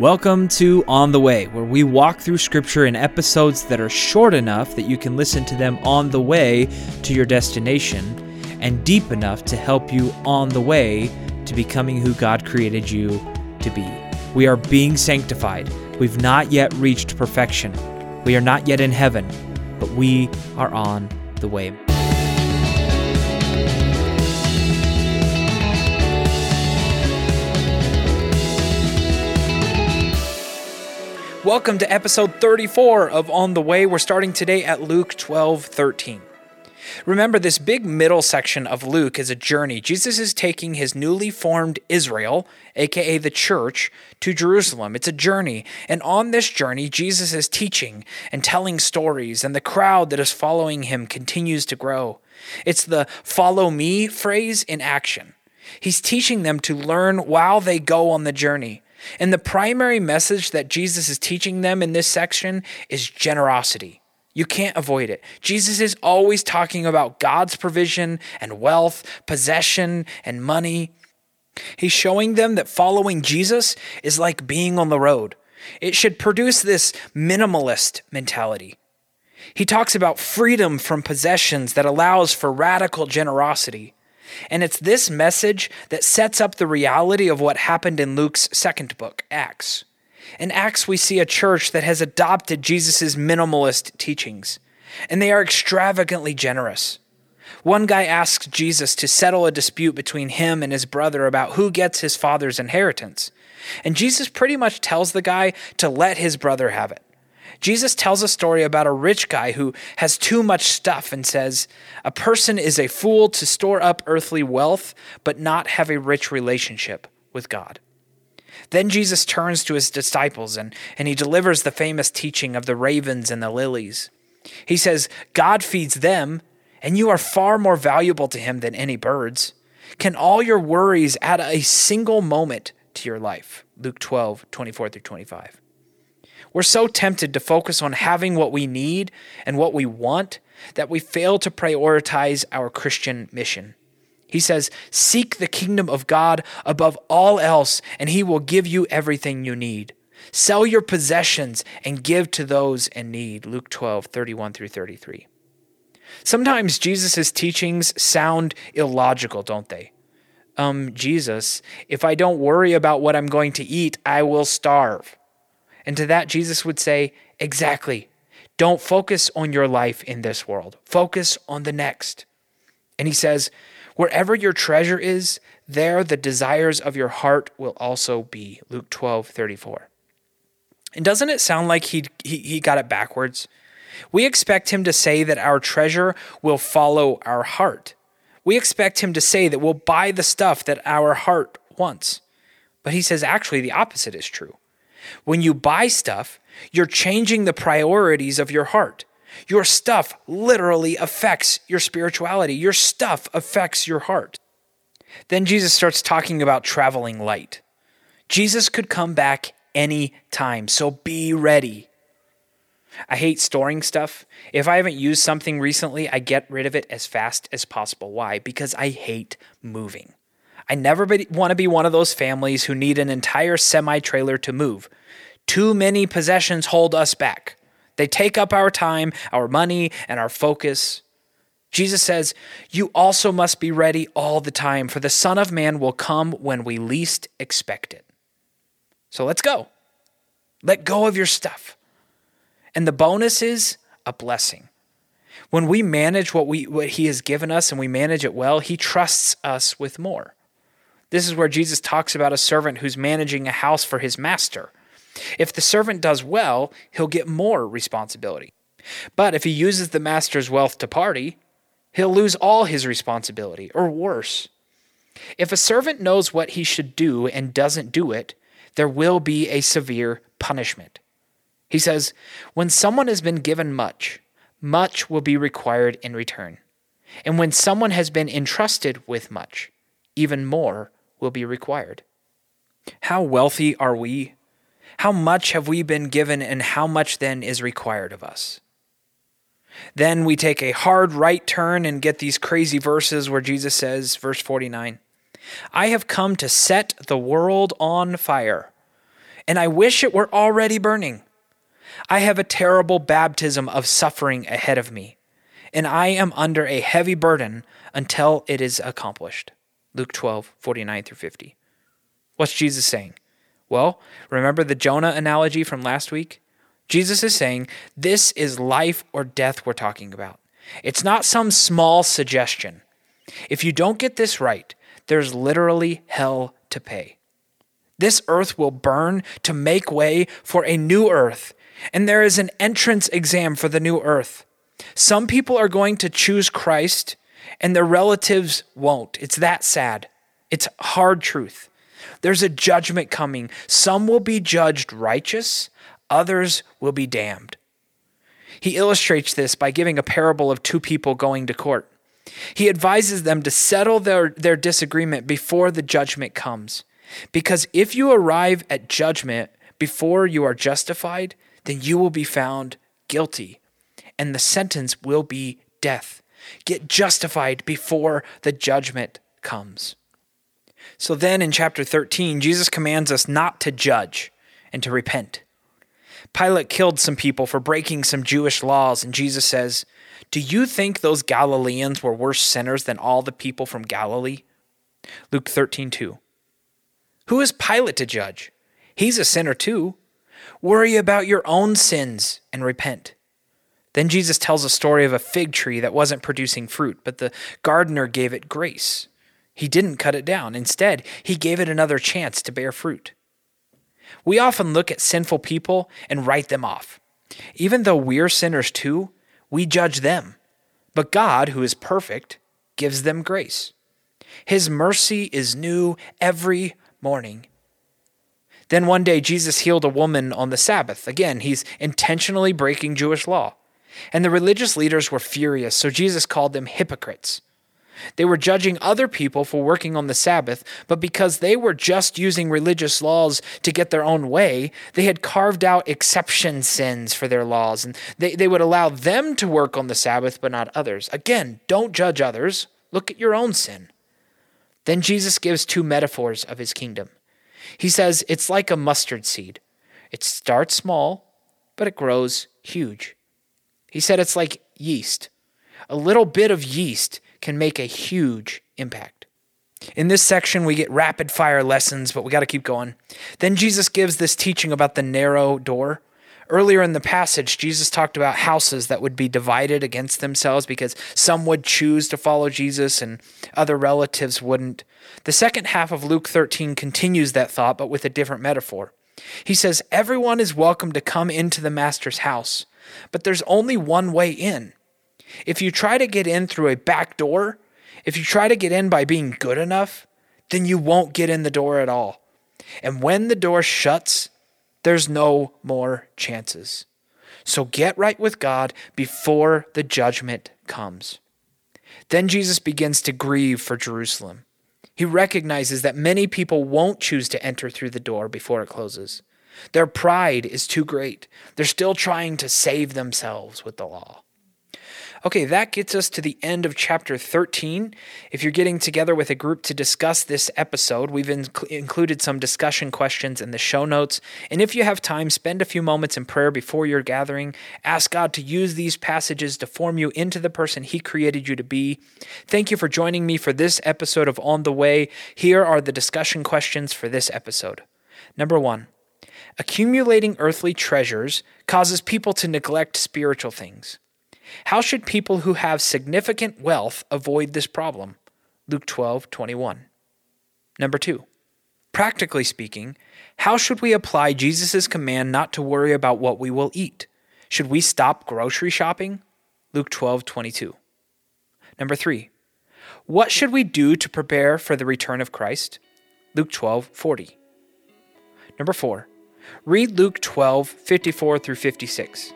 Welcome to On the Way, where we walk through scripture in episodes that are short enough that you can listen to them on the way to your destination, and deep enough to help you on the way to becoming who God created you to be. We are being sanctified. We've not yet reached perfection. We are not yet in heaven, but we are on the way. Welcome to episode 34 of On the Way. We're starting today at Luke 12 13. Remember, this big middle section of Luke is a journey. Jesus is taking his newly formed Israel, aka the church, to Jerusalem. It's a journey. And on this journey, Jesus is teaching and telling stories, and the crowd that is following him continues to grow. It's the follow me phrase in action. He's teaching them to learn while they go on the journey. And the primary message that Jesus is teaching them in this section is generosity. You can't avoid it. Jesus is always talking about God's provision and wealth, possession and money. He's showing them that following Jesus is like being on the road. It should produce this minimalist mentality. He talks about freedom from possessions that allows for radical generosity. And it's this message that sets up the reality of what happened in Luke's second book, Acts. In Acts, we see a church that has adopted Jesus' minimalist teachings, and they are extravagantly generous. One guy asks Jesus to settle a dispute between him and his brother about who gets his father's inheritance. And Jesus pretty much tells the guy to let his brother have it. Jesus tells a story about a rich guy who has too much stuff and says, A person is a fool to store up earthly wealth, but not have a rich relationship with God. Then Jesus turns to his disciples and, and he delivers the famous teaching of the ravens and the lilies. He says, God feeds them, and you are far more valuable to him than any birds. Can all your worries add a single moment to your life? Luke 12, 24 through 25. We're so tempted to focus on having what we need and what we want that we fail to prioritize our Christian mission. He says, Seek the kingdom of God above all else, and he will give you everything you need. Sell your possessions and give to those in need. Luke 12, 31 through 33. Sometimes Jesus' teachings sound illogical, don't they? Um, Jesus, if I don't worry about what I'm going to eat, I will starve. And to that, Jesus would say, Exactly. Don't focus on your life in this world, focus on the next. And he says, Wherever your treasure is, there the desires of your heart will also be. Luke 12, 34. And doesn't it sound like he, he, he got it backwards? We expect him to say that our treasure will follow our heart. We expect him to say that we'll buy the stuff that our heart wants. But he says actually the opposite is true. When you buy stuff, you're changing the priorities of your heart. Your stuff literally affects your spirituality. Your stuff affects your heart. Then Jesus starts talking about traveling light. Jesus could come back any time, so be ready. I hate storing stuff. If I haven't used something recently, I get rid of it as fast as possible. Why? Because I hate moving. I never want to be one of those families who need an entire semi trailer to move. Too many possessions hold us back. They take up our time, our money, and our focus. Jesus says, You also must be ready all the time, for the Son of Man will come when we least expect it. So let's go. Let go of your stuff. And the bonus is a blessing. When we manage what, we, what He has given us and we manage it well, He trusts us with more. This is where Jesus talks about a servant who's managing a house for his master. If the servant does well, he'll get more responsibility. But if he uses the master's wealth to party, he'll lose all his responsibility, or worse. If a servant knows what he should do and doesn't do it, there will be a severe punishment. He says, When someone has been given much, much will be required in return. And when someone has been entrusted with much, even more will be required. How wealthy are we? How much have we been given, and how much then is required of us? Then we take a hard right turn and get these crazy verses where Jesus says, verse 49, I have come to set the world on fire, and I wish it were already burning. I have a terrible baptism of suffering ahead of me, and I am under a heavy burden until it is accomplished. Luke 12, 49 through 50. What's Jesus saying? Well, remember the Jonah analogy from last week? Jesus is saying this is life or death we're talking about. It's not some small suggestion. If you don't get this right, there's literally hell to pay. This earth will burn to make way for a new earth, and there is an entrance exam for the new earth. Some people are going to choose Christ, and their relatives won't. It's that sad. It's hard truth. There's a judgment coming. Some will be judged righteous, others will be damned. He illustrates this by giving a parable of two people going to court. He advises them to settle their, their disagreement before the judgment comes. Because if you arrive at judgment before you are justified, then you will be found guilty, and the sentence will be death. Get justified before the judgment comes. So then in chapter 13, Jesus commands us not to judge and to repent. Pilate killed some people for breaking some Jewish laws, and Jesus says, Do you think those Galileans were worse sinners than all the people from Galilee? Luke 13, 2. Who is Pilate to judge? He's a sinner too. Worry about your own sins and repent. Then Jesus tells a story of a fig tree that wasn't producing fruit, but the gardener gave it grace. He didn't cut it down. Instead, he gave it another chance to bear fruit. We often look at sinful people and write them off. Even though we're sinners too, we judge them. But God, who is perfect, gives them grace. His mercy is new every morning. Then one day, Jesus healed a woman on the Sabbath. Again, he's intentionally breaking Jewish law. And the religious leaders were furious, so Jesus called them hypocrites. They were judging other people for working on the Sabbath, but because they were just using religious laws to get their own way, they had carved out exception sins for their laws, and they, they would allow them to work on the Sabbath, but not others. Again, don't judge others, look at your own sin. Then Jesus gives two metaphors of his kingdom. He says it's like a mustard seed. It starts small, but it grows huge. He said it's like yeast. A little bit of yeast can make a huge impact. In this section, we get rapid fire lessons, but we got to keep going. Then Jesus gives this teaching about the narrow door. Earlier in the passage, Jesus talked about houses that would be divided against themselves because some would choose to follow Jesus and other relatives wouldn't. The second half of Luke 13 continues that thought, but with a different metaphor. He says, Everyone is welcome to come into the Master's house, but there's only one way in. If you try to get in through a back door, if you try to get in by being good enough, then you won't get in the door at all. And when the door shuts, there's no more chances. So get right with God before the judgment comes. Then Jesus begins to grieve for Jerusalem. He recognizes that many people won't choose to enter through the door before it closes. Their pride is too great. They're still trying to save themselves with the law. Okay, that gets us to the end of chapter 13. If you're getting together with a group to discuss this episode, we've inc- included some discussion questions in the show notes. And if you have time, spend a few moments in prayer before your gathering. Ask God to use these passages to form you into the person He created you to be. Thank you for joining me for this episode of On the Way. Here are the discussion questions for this episode. Number one, accumulating earthly treasures causes people to neglect spiritual things. How should people who have significant wealth avoid this problem? Luke 12, 21. Number two, practically speaking, how should we apply Jesus' command not to worry about what we will eat? Should we stop grocery shopping? Luke 12, 22. Number three, what should we do to prepare for the return of Christ? Luke 12, 40. Number four, read Luke 12, 54 through 56.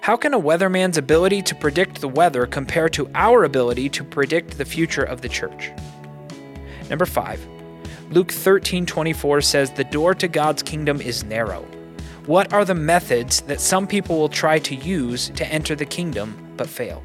How can a weatherman's ability to predict the weather compare to our ability to predict the future of the church? Number 5. Luke 13:24 says the door to God's kingdom is narrow. What are the methods that some people will try to use to enter the kingdom but fail?